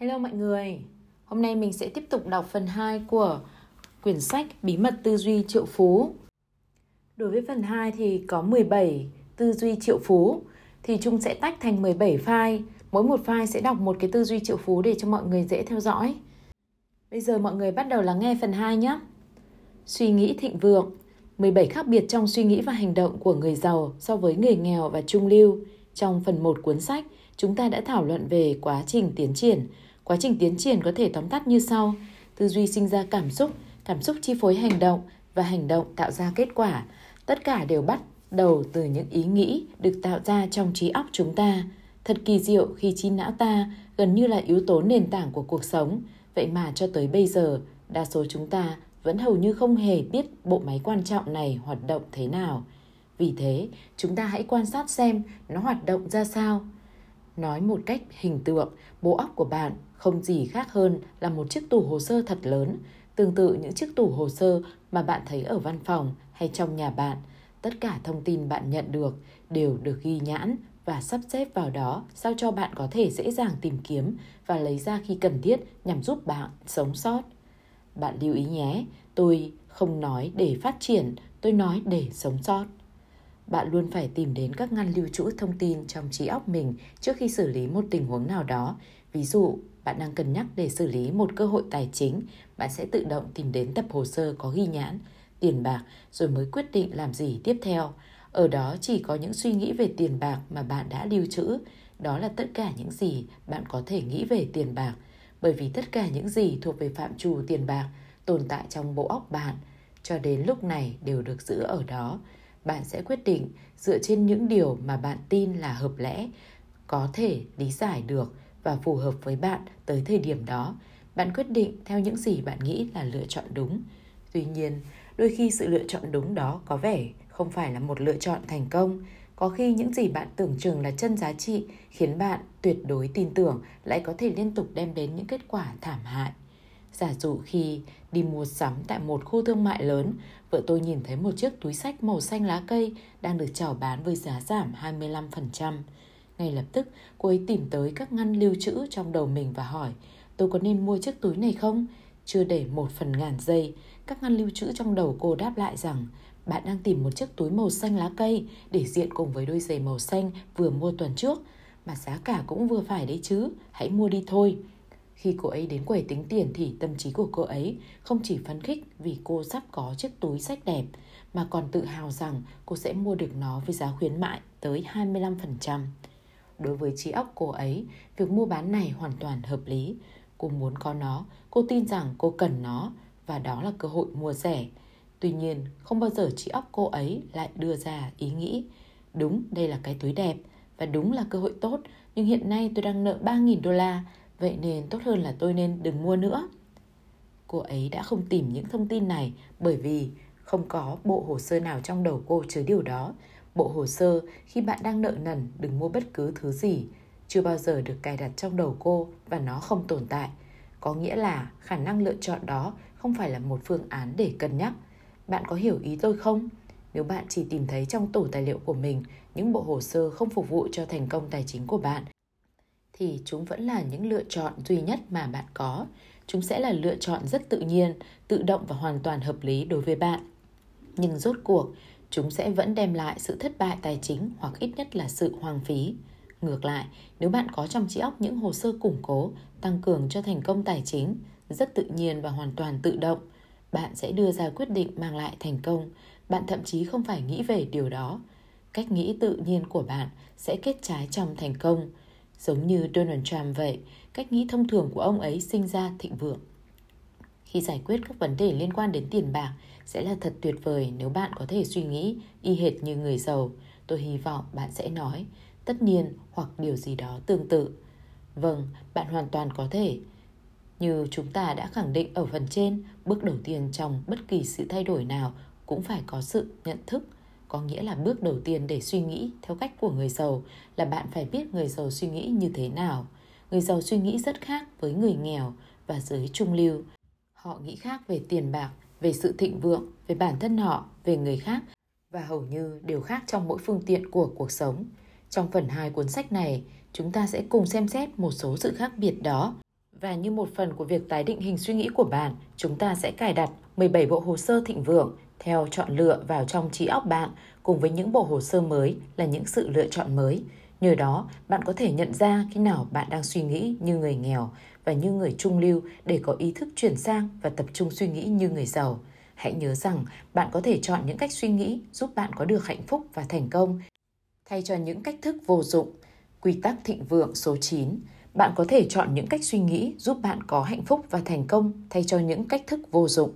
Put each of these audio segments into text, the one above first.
Hello mọi người, hôm nay mình sẽ tiếp tục đọc phần 2 của quyển sách Bí mật tư duy triệu phú. Đối với phần 2 thì có 17 tư duy triệu phú thì chúng sẽ tách thành 17 file. Mỗi một file sẽ đọc một cái tư duy triệu phú để cho mọi người dễ theo dõi. Bây giờ mọi người bắt đầu lắng nghe phần 2 nhé. Suy nghĩ thịnh vượng 17 khác biệt trong suy nghĩ và hành động của người giàu so với người nghèo và trung lưu. Trong phần 1 cuốn sách, chúng ta đã thảo luận về quá trình tiến triển. Quá trình tiến triển có thể tóm tắt như sau. Tư duy sinh ra cảm xúc, cảm xúc chi phối hành động và hành động tạo ra kết quả. Tất cả đều bắt đầu từ những ý nghĩ được tạo ra trong trí óc chúng ta. Thật kỳ diệu khi trí não ta gần như là yếu tố nền tảng của cuộc sống. Vậy mà cho tới bây giờ, đa số chúng ta vẫn hầu như không hề biết bộ máy quan trọng này hoạt động thế nào. Vì thế, chúng ta hãy quan sát xem nó hoạt động ra sao. Nói một cách hình tượng, bộ óc của bạn không gì khác hơn là một chiếc tủ hồ sơ thật lớn, tương tự những chiếc tủ hồ sơ mà bạn thấy ở văn phòng hay trong nhà bạn. Tất cả thông tin bạn nhận được đều được ghi nhãn và sắp xếp vào đó sao cho bạn có thể dễ dàng tìm kiếm và lấy ra khi cần thiết nhằm giúp bạn sống sót. Bạn lưu ý nhé, tôi không nói để phát triển, tôi nói để sống sót. Bạn luôn phải tìm đến các ngăn lưu trữ thông tin trong trí óc mình trước khi xử lý một tình huống nào đó. Ví dụ, bạn đang cân nhắc để xử lý một cơ hội tài chính, bạn sẽ tự động tìm đến tập hồ sơ có ghi nhãn, tiền bạc rồi mới quyết định làm gì tiếp theo. Ở đó chỉ có những suy nghĩ về tiền bạc mà bạn đã lưu trữ. Đó là tất cả những gì bạn có thể nghĩ về tiền bạc bởi vì tất cả những gì thuộc về phạm trù tiền bạc tồn tại trong bộ óc bạn cho đến lúc này đều được giữ ở đó. Bạn sẽ quyết định dựa trên những điều mà bạn tin là hợp lẽ, có thể lý giải được và phù hợp với bạn tới thời điểm đó. Bạn quyết định theo những gì bạn nghĩ là lựa chọn đúng. Tuy nhiên, đôi khi sự lựa chọn đúng đó có vẻ không phải là một lựa chọn thành công có khi những gì bạn tưởng chừng là chân giá trị khiến bạn tuyệt đối tin tưởng lại có thể liên tục đem đến những kết quả thảm hại. Giả dụ khi đi mua sắm tại một khu thương mại lớn, vợ tôi nhìn thấy một chiếc túi sách màu xanh lá cây đang được chào bán với giá giảm 25%. Ngay lập tức, cô ấy tìm tới các ngăn lưu trữ trong đầu mình và hỏi, tôi có nên mua chiếc túi này không? Chưa để một phần ngàn giây, các ngăn lưu trữ trong đầu cô đáp lại rằng bạn đang tìm một chiếc túi màu xanh lá cây để diện cùng với đôi giày màu xanh vừa mua tuần trước. Mà giá cả cũng vừa phải đấy chứ, hãy mua đi thôi. Khi cô ấy đến quầy tính tiền thì tâm trí của cô ấy không chỉ phấn khích vì cô sắp có chiếc túi sách đẹp, mà còn tự hào rằng cô sẽ mua được nó với giá khuyến mại tới 25%. Đối với trí óc cô ấy, việc mua bán này hoàn toàn hợp lý. Cô muốn có nó, cô tin rằng cô cần nó và đó là cơ hội mua rẻ. Tuy nhiên, không bao giờ trí óc cô ấy lại đưa ra ý nghĩ Đúng, đây là cái túi đẹp và đúng là cơ hội tốt Nhưng hiện nay tôi đang nợ 3.000 đô la Vậy nên tốt hơn là tôi nên đừng mua nữa Cô ấy đã không tìm những thông tin này bởi vì không có bộ hồ sơ nào trong đầu cô chứa điều đó. Bộ hồ sơ khi bạn đang nợ nần đừng mua bất cứ thứ gì chưa bao giờ được cài đặt trong đầu cô và nó không tồn tại. Có nghĩa là khả năng lựa chọn đó không phải là một phương án để cân nhắc bạn có hiểu ý tôi không? Nếu bạn chỉ tìm thấy trong tủ tài liệu của mình những bộ hồ sơ không phục vụ cho thành công tài chính của bạn, thì chúng vẫn là những lựa chọn duy nhất mà bạn có. Chúng sẽ là lựa chọn rất tự nhiên, tự động và hoàn toàn hợp lý đối với bạn. Nhưng rốt cuộc, chúng sẽ vẫn đem lại sự thất bại tài chính hoặc ít nhất là sự hoang phí. Ngược lại, nếu bạn có trong trí óc những hồ sơ củng cố, tăng cường cho thành công tài chính, rất tự nhiên và hoàn toàn tự động – bạn sẽ đưa ra quyết định mang lại thành công. Bạn thậm chí không phải nghĩ về điều đó. Cách nghĩ tự nhiên của bạn sẽ kết trái trong thành công. Giống như donald trump vậy cách nghĩ thông thường của ông ấy sinh ra thịnh vượng khi giải quyết các vấn đề liên quan đến tiền bạc sẽ là thật tuyệt vời nếu bạn có thể suy nghĩ y hệt như người giàu tôi hy vọng bạn sẽ nói tất nhiên hoặc điều gì đó tương tự vâng bạn hoàn toàn có thể như chúng ta đã khẳng định ở phần trên, bước đầu tiên trong bất kỳ sự thay đổi nào cũng phải có sự nhận thức. Có nghĩa là bước đầu tiên để suy nghĩ theo cách của người giàu là bạn phải biết người giàu suy nghĩ như thế nào. Người giàu suy nghĩ rất khác với người nghèo và giới trung lưu. Họ nghĩ khác về tiền bạc, về sự thịnh vượng, về bản thân họ, về người khác và hầu như đều khác trong mỗi phương tiện của cuộc sống. Trong phần 2 cuốn sách này, chúng ta sẽ cùng xem xét một số sự khác biệt đó Và như một phần của việc tái định hình suy nghĩ của bạn, chúng ta sẽ cài đặt 17 bộ hồ sơ thịnh vượng theo chọn lựa vào trong trí óc bạn cùng với những bộ hồ sơ mới là những sự lựa chọn mới. Nhờ đó, bạn có thể nhận ra khi nào bạn đang suy nghĩ như người nghèo và như người trung lưu để có ý thức chuyển sang và tập trung suy nghĩ như người giàu. Hãy nhớ rằng bạn có thể chọn những cách suy nghĩ giúp bạn có được hạnh phúc và thành công thay cho những cách thức vô dụng. Quy tắc thịnh vượng số 9 bạn có thể chọn những cách suy nghĩ giúp bạn có hạnh phúc và thành công thay cho những cách thức vô dụng.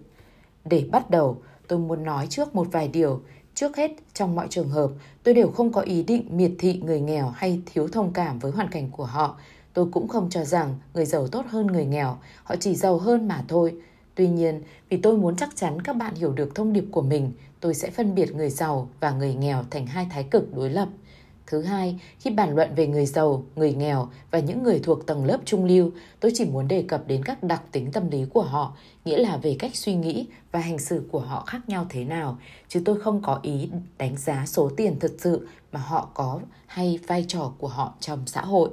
Để bắt đầu, tôi muốn nói trước một vài điều. Trước hết, trong mọi trường hợp, tôi đều không có ý định miệt thị người nghèo hay thiếu thông cảm với hoàn cảnh của họ. Tôi cũng không cho rằng người giàu tốt hơn người nghèo, họ chỉ giàu hơn mà thôi. Tuy nhiên, vì tôi muốn chắc chắn các bạn hiểu được thông điệp của mình, tôi sẽ phân biệt người giàu và người nghèo thành hai thái cực đối lập. Thứ hai, khi bàn luận về người giàu, người nghèo và những người thuộc tầng lớp trung lưu, tôi chỉ muốn đề cập đến các đặc tính tâm lý của họ, nghĩa là về cách suy nghĩ và hành xử của họ khác nhau thế nào, chứ tôi không có ý đánh giá số tiền thực sự mà họ có hay vai trò của họ trong xã hội.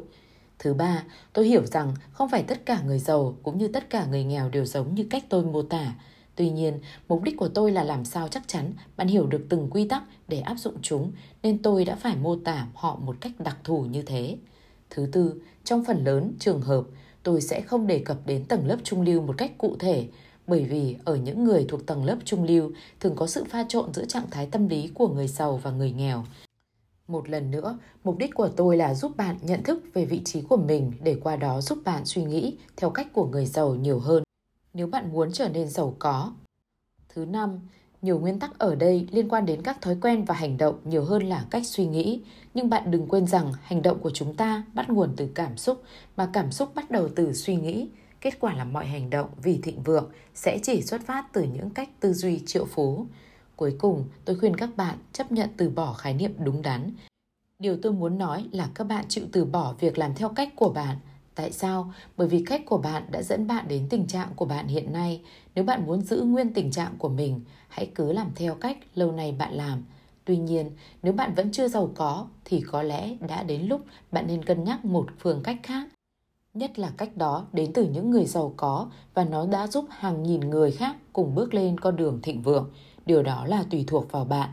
Thứ ba, tôi hiểu rằng không phải tất cả người giàu cũng như tất cả người nghèo đều giống như cách tôi mô tả. Tuy nhiên, mục đích của tôi là làm sao chắc chắn bạn hiểu được từng quy tắc để áp dụng chúng, nên tôi đã phải mô tả họ một cách đặc thù như thế. Thứ tư, trong phần lớn trường hợp, tôi sẽ không đề cập đến tầng lớp trung lưu một cách cụ thể, bởi vì ở những người thuộc tầng lớp trung lưu thường có sự pha trộn giữa trạng thái tâm lý của người giàu và người nghèo. Một lần nữa, mục đích của tôi là giúp bạn nhận thức về vị trí của mình để qua đó giúp bạn suy nghĩ theo cách của người giàu nhiều hơn nếu bạn muốn trở nên giàu có. Thứ năm, nhiều nguyên tắc ở đây liên quan đến các thói quen và hành động nhiều hơn là cách suy nghĩ, nhưng bạn đừng quên rằng hành động của chúng ta bắt nguồn từ cảm xúc, mà cảm xúc bắt đầu từ suy nghĩ. Kết quả là mọi hành động vì thịnh vượng sẽ chỉ xuất phát từ những cách tư duy triệu phú. Cuối cùng, tôi khuyên các bạn chấp nhận từ bỏ khái niệm đúng đắn. Điều tôi muốn nói là các bạn chịu từ bỏ việc làm theo cách của bạn Tại sao? Bởi vì cách của bạn đã dẫn bạn đến tình trạng của bạn hiện nay. Nếu bạn muốn giữ nguyên tình trạng của mình, hãy cứ làm theo cách lâu nay bạn làm. Tuy nhiên, nếu bạn vẫn chưa giàu có thì có lẽ đã đến lúc bạn nên cân nhắc một phương cách khác. Nhất là cách đó đến từ những người giàu có và nó đã giúp hàng nghìn người khác cùng bước lên con đường thịnh vượng. Điều đó là tùy thuộc vào bạn.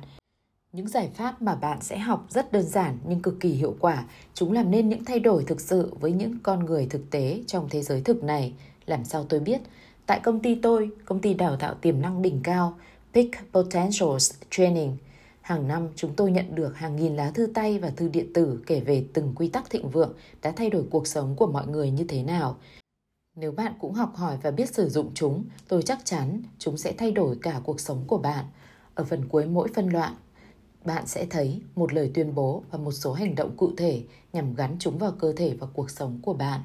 Những giải pháp mà bạn sẽ học rất đơn giản nhưng cực kỳ hiệu quả. Chúng làm nên những thay đổi thực sự với những con người thực tế trong thế giới thực này. Làm sao tôi biết? Tại công ty tôi, công ty đào tạo tiềm năng đỉnh cao, Peak Potentials Training, hàng năm chúng tôi nhận được hàng nghìn lá thư tay và thư điện tử kể về từng quy tắc thịnh vượng đã thay đổi cuộc sống của mọi người như thế nào. Nếu bạn cũng học hỏi và biết sử dụng chúng, tôi chắc chắn chúng sẽ thay đổi cả cuộc sống của bạn. Ở phần cuối mỗi phân đoạn, bạn sẽ thấy một lời tuyên bố và một số hành động cụ thể nhằm gắn chúng vào cơ thể và cuộc sống của bạn.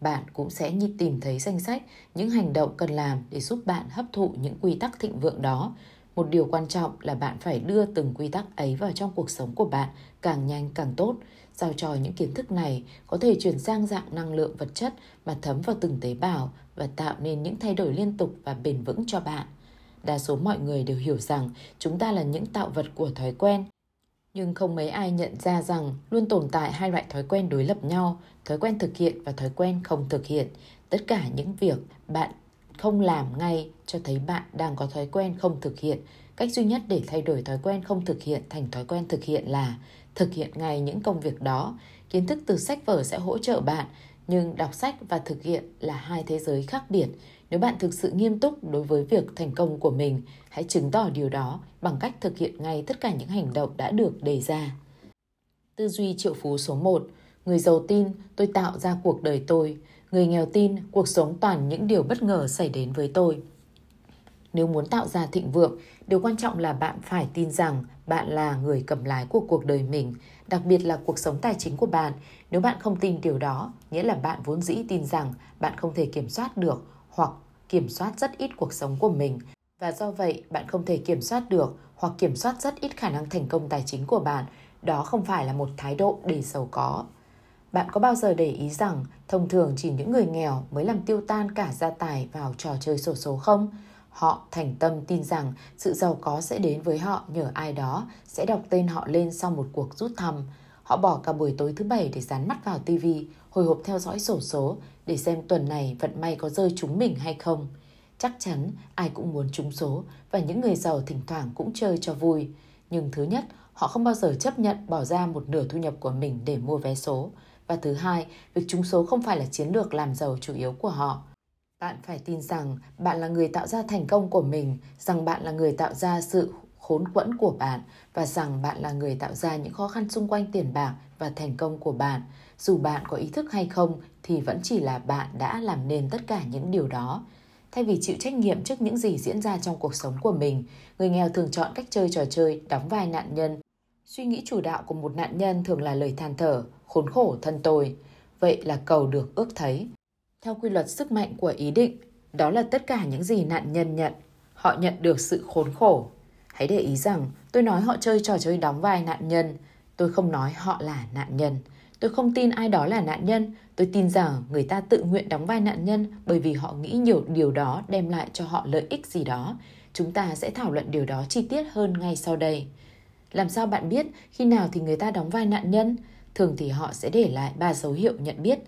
Bạn cũng sẽ như tìm thấy danh sách những hành động cần làm để giúp bạn hấp thụ những quy tắc thịnh vượng đó. Một điều quan trọng là bạn phải đưa từng quy tắc ấy vào trong cuộc sống của bạn càng nhanh càng tốt. giao cho những kiến thức này có thể chuyển sang dạng năng lượng vật chất mà thấm vào từng tế bào và tạo nên những thay đổi liên tục và bền vững cho bạn đa số mọi người đều hiểu rằng chúng ta là những tạo vật của thói quen. Nhưng không mấy ai nhận ra rằng luôn tồn tại hai loại thói quen đối lập nhau, thói quen thực hiện và thói quen không thực hiện. Tất cả những việc bạn không làm ngay cho thấy bạn đang có thói quen không thực hiện. Cách duy nhất để thay đổi thói quen không thực hiện thành thói quen thực hiện là thực hiện ngay những công việc đó. Kiến thức từ sách vở sẽ hỗ trợ bạn, nhưng đọc sách và thực hiện là hai thế giới khác biệt. Nếu bạn thực sự nghiêm túc đối với việc thành công của mình, hãy chứng tỏ điều đó bằng cách thực hiện ngay tất cả những hành động đã được đề ra. Tư duy triệu phú số 1 Người giàu tin, tôi tạo ra cuộc đời tôi. Người nghèo tin, cuộc sống toàn những điều bất ngờ xảy đến với tôi. Nếu muốn tạo ra thịnh vượng, điều quan trọng là bạn phải tin rằng bạn là người cầm lái của cuộc đời mình, đặc biệt là cuộc sống tài chính của bạn. Nếu bạn không tin điều đó, nghĩa là bạn vốn dĩ tin rằng bạn không thể kiểm soát được hoặc kiểm soát rất ít cuộc sống của mình và do vậy bạn không thể kiểm soát được hoặc kiểm soát rất ít khả năng thành công tài chính của bạn. Đó không phải là một thái độ để giàu có. Bạn có bao giờ để ý rằng thông thường chỉ những người nghèo mới làm tiêu tan cả gia tài vào trò chơi sổ số không? Họ thành tâm tin rằng sự giàu có sẽ đến với họ nhờ ai đó sẽ đọc tên họ lên sau một cuộc rút thăm. Họ bỏ cả buổi tối thứ bảy để dán mắt vào tivi hồi hộp theo dõi sổ số để xem tuần này vận may có rơi chúng mình hay không. Chắc chắn ai cũng muốn trúng số và những người giàu thỉnh thoảng cũng chơi cho vui. Nhưng thứ nhất, họ không bao giờ chấp nhận bỏ ra một nửa thu nhập của mình để mua vé số. Và thứ hai, việc trúng số không phải là chiến lược làm giàu chủ yếu của họ. Bạn phải tin rằng bạn là người tạo ra thành công của mình, rằng bạn là người tạo ra sự khốn quẫn của bạn và rằng bạn là người tạo ra những khó khăn xung quanh tiền bạc và thành công của bạn. Dù bạn có ý thức hay không thì vẫn chỉ là bạn đã làm nên tất cả những điều đó. Thay vì chịu trách nhiệm trước những gì diễn ra trong cuộc sống của mình, người nghèo thường chọn cách chơi trò chơi, đóng vai nạn nhân. Suy nghĩ chủ đạo của một nạn nhân thường là lời than thở, khốn khổ thân tôi. Vậy là cầu được ước thấy. Theo quy luật sức mạnh của ý định, đó là tất cả những gì nạn nhân nhận. Họ nhận được sự khốn khổ. Hãy để ý rằng tôi nói họ chơi trò chơi đóng vai nạn nhân. Tôi không nói họ là nạn nhân. Tôi không tin ai đó là nạn nhân. Tôi tin rằng người ta tự nguyện đóng vai nạn nhân bởi vì họ nghĩ nhiều điều đó đem lại cho họ lợi ích gì đó. Chúng ta sẽ thảo luận điều đó chi tiết hơn ngay sau đây. Làm sao bạn biết khi nào thì người ta đóng vai nạn nhân? Thường thì họ sẽ để lại ba dấu hiệu nhận biết.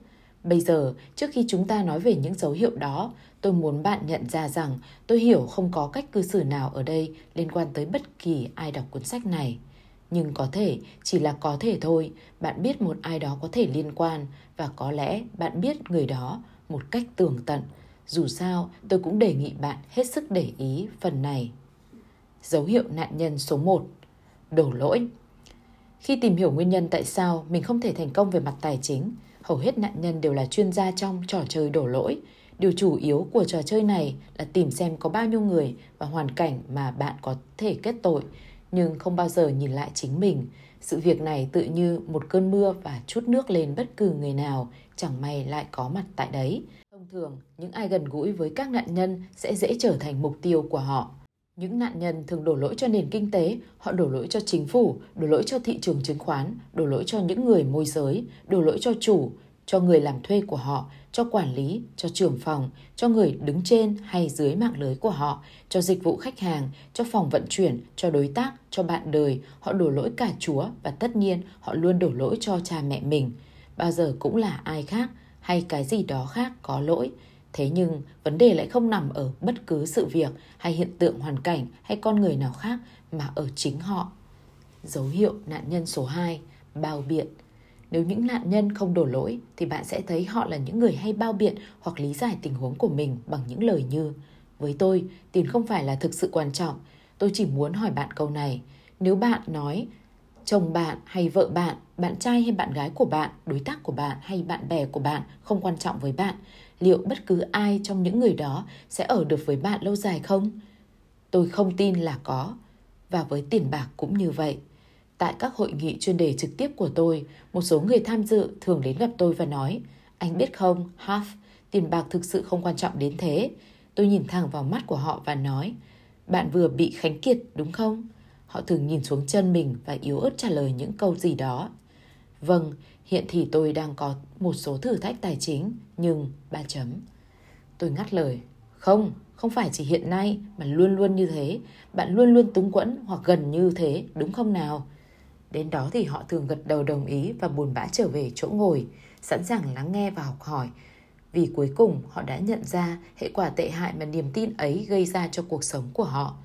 Bây giờ, trước khi chúng ta nói về những dấu hiệu đó, tôi muốn bạn nhận ra rằng tôi hiểu không có cách cư xử nào ở đây liên quan tới bất kỳ ai đọc cuốn sách này. Nhưng có thể, chỉ là có thể thôi, bạn biết một ai đó có thể liên quan và có lẽ bạn biết người đó một cách tường tận. Dù sao, tôi cũng đề nghị bạn hết sức để ý phần này. Dấu hiệu nạn nhân số 1 Đổ lỗi Khi tìm hiểu nguyên nhân tại sao mình không thể thành công về mặt tài chính, hầu hết nạn nhân đều là chuyên gia trong trò chơi đổ lỗi. Điều chủ yếu của trò chơi này là tìm xem có bao nhiêu người và hoàn cảnh mà bạn có thể kết tội, nhưng không bao giờ nhìn lại chính mình. Sự việc này tự như một cơn mưa và chút nước lên bất cứ người nào, chẳng may lại có mặt tại đấy. Thông thường, những ai gần gũi với các nạn nhân sẽ dễ trở thành mục tiêu của họ. Những nạn nhân thường đổ lỗi cho nền kinh tế, họ đổ lỗi cho chính phủ, đổ lỗi cho thị trường chứng khoán, đổ lỗi cho những người môi giới, đổ lỗi cho chủ, cho người làm thuê của họ, cho quản lý, cho trưởng phòng, cho người đứng trên hay dưới mạng lưới của họ, cho dịch vụ khách hàng, cho phòng vận chuyển, cho đối tác, cho bạn đời. Họ đổ lỗi cả Chúa và tất nhiên họ luôn đổ lỗi cho cha mẹ mình. Bao giờ cũng là ai khác hay cái gì đó khác có lỗi. Thế nhưng vấn đề lại không nằm ở bất cứ sự việc hay hiện tượng hoàn cảnh hay con người nào khác mà ở chính họ. Dấu hiệu nạn nhân số 2, bao biện. Nếu những nạn nhân không đổ lỗi thì bạn sẽ thấy họ là những người hay bao biện hoặc lý giải tình huống của mình bằng những lời như Với tôi, tiền không phải là thực sự quan trọng. Tôi chỉ muốn hỏi bạn câu này. Nếu bạn nói chồng bạn hay vợ bạn, bạn trai hay bạn gái của bạn, đối tác của bạn hay bạn bè của bạn không quan trọng với bạn, liệu bất cứ ai trong những người đó sẽ ở được với bạn lâu dài không? Tôi không tin là có. Và với tiền bạc cũng như vậy. Tại các hội nghị chuyên đề trực tiếp của tôi, một số người tham dự thường đến gặp tôi và nói Anh biết không, Half, tiền bạc thực sự không quan trọng đến thế. Tôi nhìn thẳng vào mắt của họ và nói Bạn vừa bị khánh kiệt đúng không? Họ thường nhìn xuống chân mình và yếu ớt trả lời những câu gì đó. Vâng, hiện thì tôi đang có một số thử thách tài chính, nhưng ba chấm. Tôi ngắt lời. Không, không phải chỉ hiện nay mà luôn luôn như thế. Bạn luôn luôn túng quẫn hoặc gần như thế, đúng không nào? Đến đó thì họ thường gật đầu đồng ý và buồn bã trở về chỗ ngồi, sẵn sàng lắng nghe và học hỏi. Vì cuối cùng họ đã nhận ra hệ quả tệ hại mà niềm tin ấy gây ra cho cuộc sống của họ.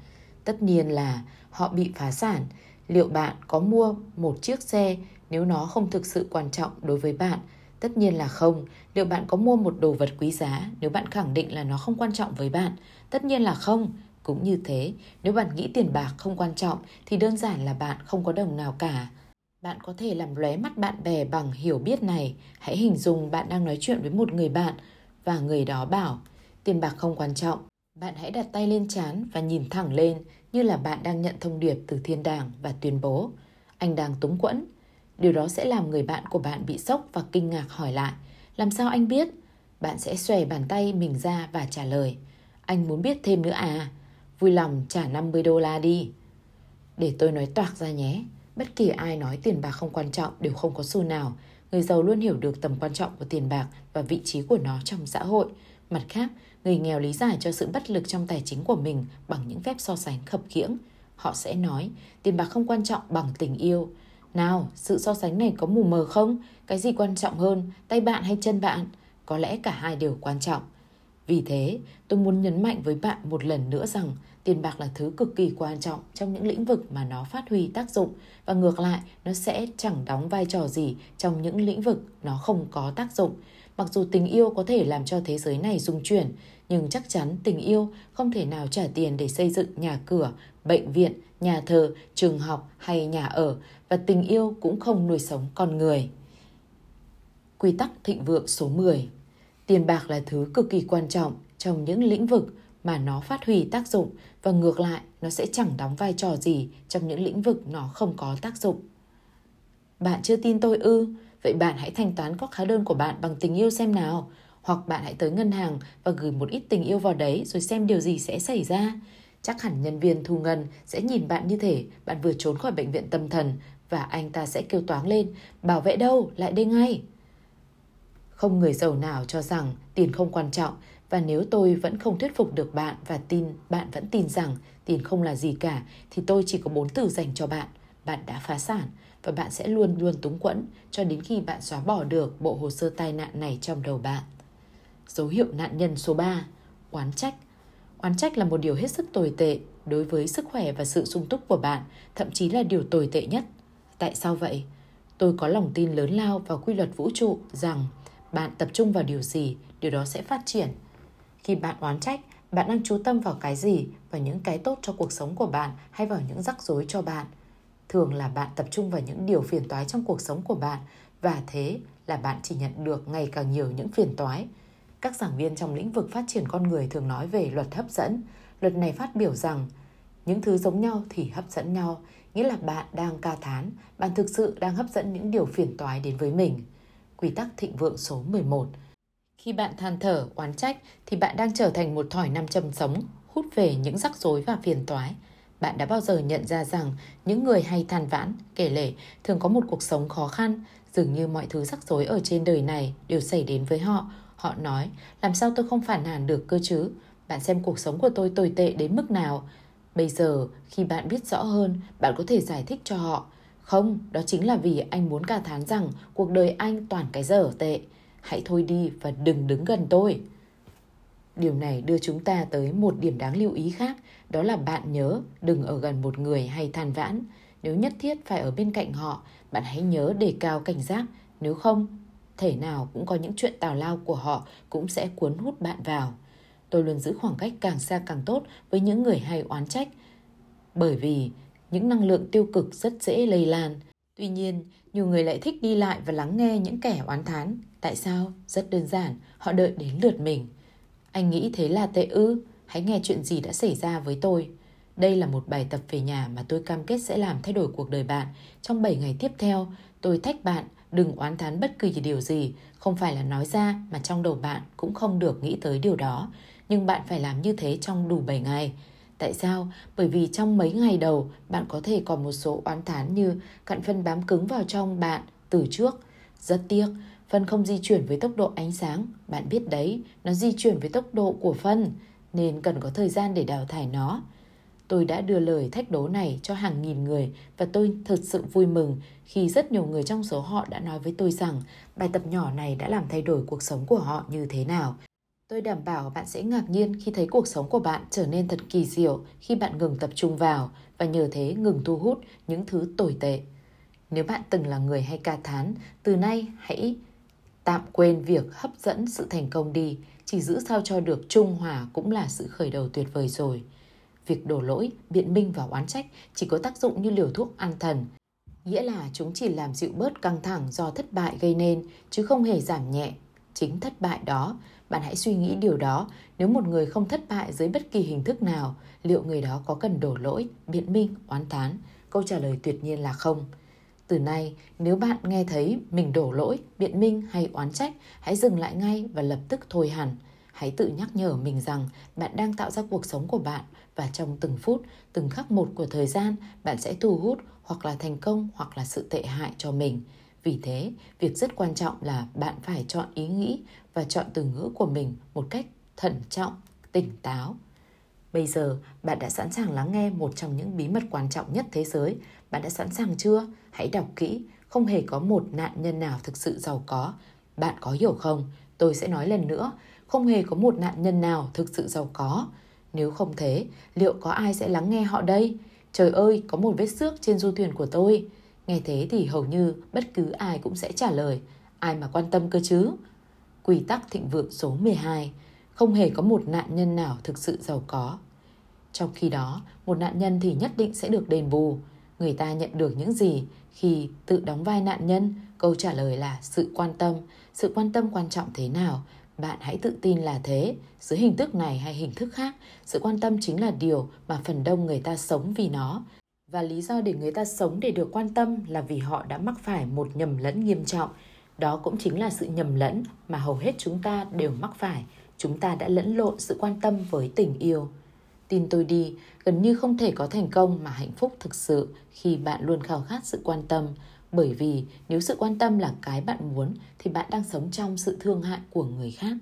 Tất nhiên là họ bị phá sản. Liệu bạn có mua một chiếc xe nếu nó không thực sự quan trọng đối với bạn? Tất nhiên là không. Liệu bạn có mua một đồ vật quý giá nếu bạn khẳng định là nó không quan trọng với bạn? Tất nhiên là không. Cũng như thế, nếu bạn nghĩ tiền bạc không quan trọng thì đơn giản là bạn không có đồng nào cả. Bạn có thể làm lóe mắt bạn bè bằng hiểu biết này. Hãy hình dung bạn đang nói chuyện với một người bạn và người đó bảo tiền bạc không quan trọng. Bạn hãy đặt tay lên chán và nhìn thẳng lên như là bạn đang nhận thông điệp từ thiên đàng và tuyên bố anh đang túng quẫn. Điều đó sẽ làm người bạn của bạn bị sốc và kinh ngạc hỏi lại làm sao anh biết? Bạn sẽ xòe bàn tay mình ra và trả lời anh muốn biết thêm nữa à? Vui lòng trả 50 đô la đi. Để tôi nói toạc ra nhé. Bất kỳ ai nói tiền bạc không quan trọng đều không có xu nào. Người giàu luôn hiểu được tầm quan trọng của tiền bạc và vị trí của nó trong xã hội. Mặt khác, người nghèo lý giải cho sự bất lực trong tài chính của mình bằng những phép so sánh khập khiễng. Họ sẽ nói tiền bạc không quan trọng bằng tình yêu. Nào, sự so sánh này có mù mờ không? Cái gì quan trọng hơn, tay bạn hay chân bạn? Có lẽ cả hai đều quan trọng. Vì thế, tôi muốn nhấn mạnh với bạn một lần nữa rằng tiền bạc là thứ cực kỳ quan trọng trong những lĩnh vực mà nó phát huy tác dụng và ngược lại, nó sẽ chẳng đóng vai trò gì trong những lĩnh vực nó không có tác dụng. Mặc dù tình yêu có thể làm cho thế giới này rung chuyển, nhưng chắc chắn tình yêu không thể nào trả tiền để xây dựng nhà cửa, bệnh viện, nhà thờ, trường học hay nhà ở và tình yêu cũng không nuôi sống con người. Quy tắc thịnh vượng số 10 Tiền bạc là thứ cực kỳ quan trọng trong những lĩnh vực mà nó phát huy tác dụng và ngược lại nó sẽ chẳng đóng vai trò gì trong những lĩnh vực nó không có tác dụng. Bạn chưa tin tôi ư? Vậy bạn hãy thanh toán các hóa đơn của bạn bằng tình yêu xem nào. Hoặc bạn hãy tới ngân hàng và gửi một ít tình yêu vào đấy rồi xem điều gì sẽ xảy ra. Chắc hẳn nhân viên thu ngân sẽ nhìn bạn như thể bạn vừa trốn khỏi bệnh viện tâm thần và anh ta sẽ kêu toáng lên, bảo vệ đâu, lại đây ngay. Không người giàu nào cho rằng tiền không quan trọng và nếu tôi vẫn không thuyết phục được bạn và tin bạn vẫn tin rằng tiền không là gì cả thì tôi chỉ có bốn từ dành cho bạn. Bạn đã phá sản và bạn sẽ luôn luôn túng quẫn cho đến khi bạn xóa bỏ được bộ hồ sơ tai nạn này trong đầu bạn. Dấu hiệu nạn nhân số 3. Oán trách Oán trách là một điều hết sức tồi tệ đối với sức khỏe và sự sung túc của bạn, thậm chí là điều tồi tệ nhất. Tại sao vậy? Tôi có lòng tin lớn lao vào quy luật vũ trụ rằng bạn tập trung vào điều gì, điều đó sẽ phát triển. Khi bạn oán trách, bạn đang chú tâm vào cái gì, vào những cái tốt cho cuộc sống của bạn hay vào những rắc rối cho bạn. Thường là bạn tập trung vào những điều phiền toái trong cuộc sống của bạn và thế là bạn chỉ nhận được ngày càng nhiều những phiền toái. Các giảng viên trong lĩnh vực phát triển con người thường nói về luật hấp dẫn. Luật này phát biểu rằng những thứ giống nhau thì hấp dẫn nhau, nghĩa là bạn đang ca thán, bạn thực sự đang hấp dẫn những điều phiền toái đến với mình. Quy tắc thịnh vượng số 11 Khi bạn than thở, oán trách thì bạn đang trở thành một thỏi nam châm sống, hút về những rắc rối và phiền toái. Bạn đã bao giờ nhận ra rằng những người hay than vãn, kể lể thường có một cuộc sống khó khăn, dường như mọi thứ rắc rối ở trên đời này đều xảy đến với họ. Họ nói, làm sao tôi không phản nàn được cơ chứ? Bạn xem cuộc sống của tôi tồi tệ đến mức nào. Bây giờ, khi bạn biết rõ hơn, bạn có thể giải thích cho họ. Không, đó chính là vì anh muốn cả thán rằng cuộc đời anh toàn cái dở tệ. Hãy thôi đi và đừng đứng gần tôi. Điều này đưa chúng ta tới một điểm đáng lưu ý khác, đó là bạn nhớ đừng ở gần một người hay than vãn. Nếu nhất thiết phải ở bên cạnh họ, bạn hãy nhớ đề cao cảnh giác, nếu không, thể nào cũng có những chuyện tào lao của họ cũng sẽ cuốn hút bạn vào. Tôi luôn giữ khoảng cách càng xa càng tốt với những người hay oán trách, bởi vì những năng lượng tiêu cực rất dễ lây lan. Tuy nhiên, nhiều người lại thích đi lại và lắng nghe những kẻ oán thán. Tại sao? Rất đơn giản, họ đợi đến lượt mình. Anh nghĩ thế là tệ ư? Hãy nghe chuyện gì đã xảy ra với tôi. Đây là một bài tập về nhà mà tôi cam kết sẽ làm thay đổi cuộc đời bạn. Trong 7 ngày tiếp theo, tôi thách bạn đừng oán thán bất kỳ điều gì, không phải là nói ra mà trong đầu bạn cũng không được nghĩ tới điều đó. Nhưng bạn phải làm như thế trong đủ 7 ngày. Tại sao? Bởi vì trong mấy ngày đầu, bạn có thể còn một số oán thán như cặn phân bám cứng vào trong bạn từ trước. Rất tiếc, phân không di chuyển với tốc độ ánh sáng. Bạn biết đấy, nó di chuyển với tốc độ của phân, nên cần có thời gian để đào thải nó. Tôi đã đưa lời thách đố này cho hàng nghìn người và tôi thật sự vui mừng khi rất nhiều người trong số họ đã nói với tôi rằng bài tập nhỏ này đã làm thay đổi cuộc sống của họ như thế nào. Tôi đảm bảo bạn sẽ ngạc nhiên khi thấy cuộc sống của bạn trở nên thật kỳ diệu khi bạn ngừng tập trung vào và nhờ thế ngừng thu hút những thứ tồi tệ. Nếu bạn từng là người hay ca thán, từ nay hãy tạm quên việc hấp dẫn sự thành công đi, chỉ giữ sao cho được trung hòa cũng là sự khởi đầu tuyệt vời rồi. Việc đổ lỗi, biện minh và oán trách chỉ có tác dụng như liều thuốc an thần, nghĩa là chúng chỉ làm dịu bớt căng thẳng do thất bại gây nên, chứ không hề giảm nhẹ. Chính thất bại đó, bạn hãy suy nghĩ điều đó, nếu một người không thất bại dưới bất kỳ hình thức nào, liệu người đó có cần đổ lỗi, biện minh, oán thán? Câu trả lời tuyệt nhiên là không. Từ nay, nếu bạn nghe thấy mình đổ lỗi, biện minh hay oán trách, hãy dừng lại ngay và lập tức thôi hẳn. Hãy tự nhắc nhở mình rằng bạn đang tạo ra cuộc sống của bạn và trong từng phút, từng khắc một của thời gian, bạn sẽ thu hút hoặc là thành công hoặc là sự tệ hại cho mình. Vì thế, việc rất quan trọng là bạn phải chọn ý nghĩ và chọn từ ngữ của mình một cách thận trọng, tỉnh táo. Bây giờ, bạn đã sẵn sàng lắng nghe một trong những bí mật quan trọng nhất thế giới. Bạn đã sẵn sàng chưa? Hãy đọc kỹ. Không hề có một nạn nhân nào thực sự giàu có. Bạn có hiểu không? Tôi sẽ nói lần nữa. Không hề có một nạn nhân nào thực sự giàu có. Nếu không thế, liệu có ai sẽ lắng nghe họ đây? Trời ơi, có một vết xước trên du thuyền của tôi. Nghe thế thì hầu như bất cứ ai cũng sẽ trả lời. Ai mà quan tâm cơ chứ? Quy tắc thịnh vượng số 12 không hề có một nạn nhân nào thực sự giàu có. Trong khi đó, một nạn nhân thì nhất định sẽ được đền bù. Người ta nhận được những gì khi tự đóng vai nạn nhân? Câu trả lời là sự quan tâm. Sự quan tâm quan trọng thế nào? Bạn hãy tự tin là thế. Dưới hình thức này hay hình thức khác, sự quan tâm chính là điều mà phần đông người ta sống vì nó. Và lý do để người ta sống để được quan tâm là vì họ đã mắc phải một nhầm lẫn nghiêm trọng. Đó cũng chính là sự nhầm lẫn mà hầu hết chúng ta đều mắc phải chúng ta đã lẫn lộn sự quan tâm với tình yêu tin tôi đi gần như không thể có thành công mà hạnh phúc thực sự khi bạn luôn khao khát sự quan tâm bởi vì nếu sự quan tâm là cái bạn muốn, thì bạn đang sống trong sự thương hại của người khác.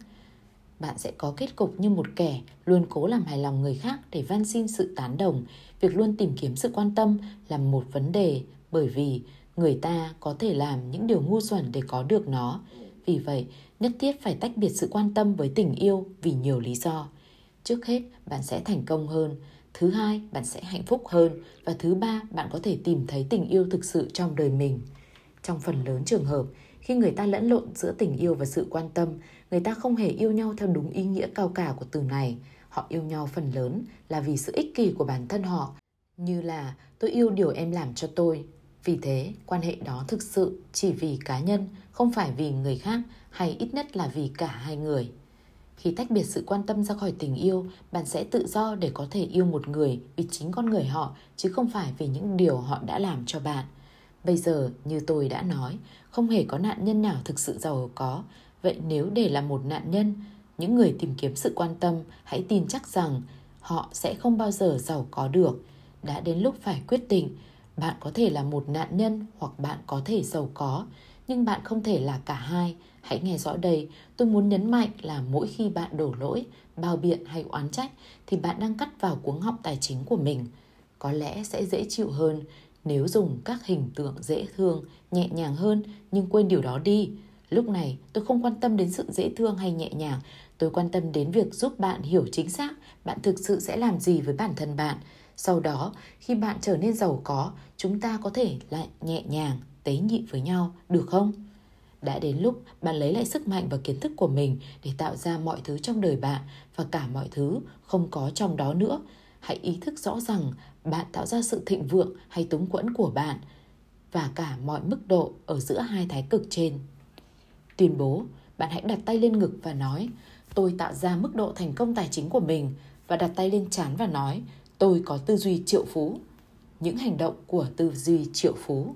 Bạn sẽ có kết cục như một kẻ luôn cố làm hài lòng người khác để van xin sự tán đồng. Việc luôn tìm kiếm sự quan tâm là một vấn đề, bởi vì người ta có thể làm những điều ngu xuẩn để có được nó. Vì vậy, nhất thiết phải tách biệt sự quan tâm với tình yêu vì nhiều lý do. Trước hết, bạn sẽ thành công hơn thứ hai, bạn sẽ hạnh phúc hơn. Và thứ ba, bạn có thể tìm thấy tình yêu thực sự trong đời mình. Trong phần lớn trường hợp, khi người ta lẫn lộn giữa tình yêu và sự quan tâm, người ta không hề yêu nhau theo đúng ý nghĩa cao cả của từ này. Họ yêu nhau phần lớn là vì sự ích kỷ của bản thân họ, như là, tôi yêu điều em làm cho tôi. Vì thế, quan hệ đó thực sự chỉ vì cá nhân, không phải vì người khác, hay ít nhất là vì cả hai người khi tách biệt sự quan tâm ra khỏi tình yêu, bạn sẽ tự do để có thể yêu một người vì chính con người họ, chứ không phải vì những điều họ đã làm cho bạn. Bây giờ, như tôi đã nói, không hề có nạn nhân nào thực sự giàu có. Vậy nếu để là một nạn nhân, những người tìm kiếm sự quan tâm, hãy tin chắc rằng họ sẽ không bao giờ giàu có được. Đã đến lúc phải quyết định, bạn có thể là một nạn nhân hoặc bạn có thể giàu có nhưng bạn không thể là cả hai. Hãy nghe rõ đây, tôi muốn nhấn mạnh là mỗi khi bạn đổ lỗi, bao biện hay oán trách thì bạn đang cắt vào cuống họng tài chính của mình. Có lẽ sẽ dễ chịu hơn nếu dùng các hình tượng dễ thương, nhẹ nhàng hơn, nhưng quên điều đó đi. Lúc này, tôi không quan tâm đến sự dễ thương hay nhẹ nhàng. Tôi quan tâm đến việc giúp bạn hiểu chính xác bạn thực sự sẽ làm gì với bản thân bạn. Sau đó, khi bạn trở nên giàu có, chúng ta có thể lại nhẹ nhàng tế nhị với nhau, được không? Đã đến lúc bạn lấy lại sức mạnh và kiến thức của mình để tạo ra mọi thứ trong đời bạn và cả mọi thứ không có trong đó nữa. Hãy ý thức rõ rằng bạn tạo ra sự thịnh vượng hay túng quẫn của bạn và cả mọi mức độ ở giữa hai thái cực trên. Tuyên bố, bạn hãy đặt tay lên ngực và nói, tôi tạo ra mức độ thành công tài chính của mình và đặt tay lên trán và nói, tôi có tư duy triệu phú. Những hành động của tư duy triệu phú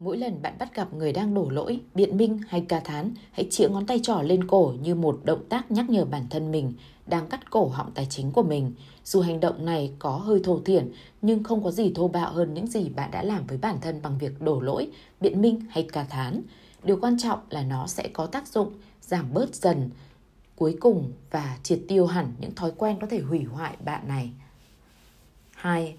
Mỗi lần bạn bắt gặp người đang đổ lỗi, biện minh hay ca thán, hãy chĩa ngón tay trỏ lên cổ như một động tác nhắc nhở bản thân mình đang cắt cổ họng tài chính của mình. Dù hành động này có hơi thô thiển, nhưng không có gì thô bạo hơn những gì bạn đã làm với bản thân bằng việc đổ lỗi, biện minh hay ca thán. Điều quan trọng là nó sẽ có tác dụng giảm bớt dần cuối cùng và triệt tiêu hẳn những thói quen có thể hủy hoại bạn này. 2.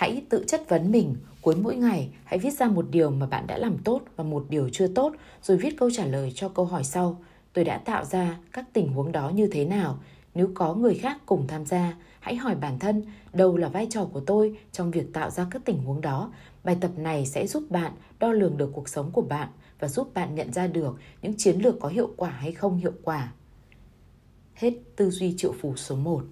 Hãy tự chất vấn mình Cuối mỗi ngày, hãy viết ra một điều mà bạn đã làm tốt và một điều chưa tốt, rồi viết câu trả lời cho câu hỏi sau. Tôi đã tạo ra các tình huống đó như thế nào? Nếu có người khác cùng tham gia, hãy hỏi bản thân đâu là vai trò của tôi trong việc tạo ra các tình huống đó. Bài tập này sẽ giúp bạn đo lường được cuộc sống của bạn và giúp bạn nhận ra được những chiến lược có hiệu quả hay không hiệu quả. Hết tư duy triệu phú số 1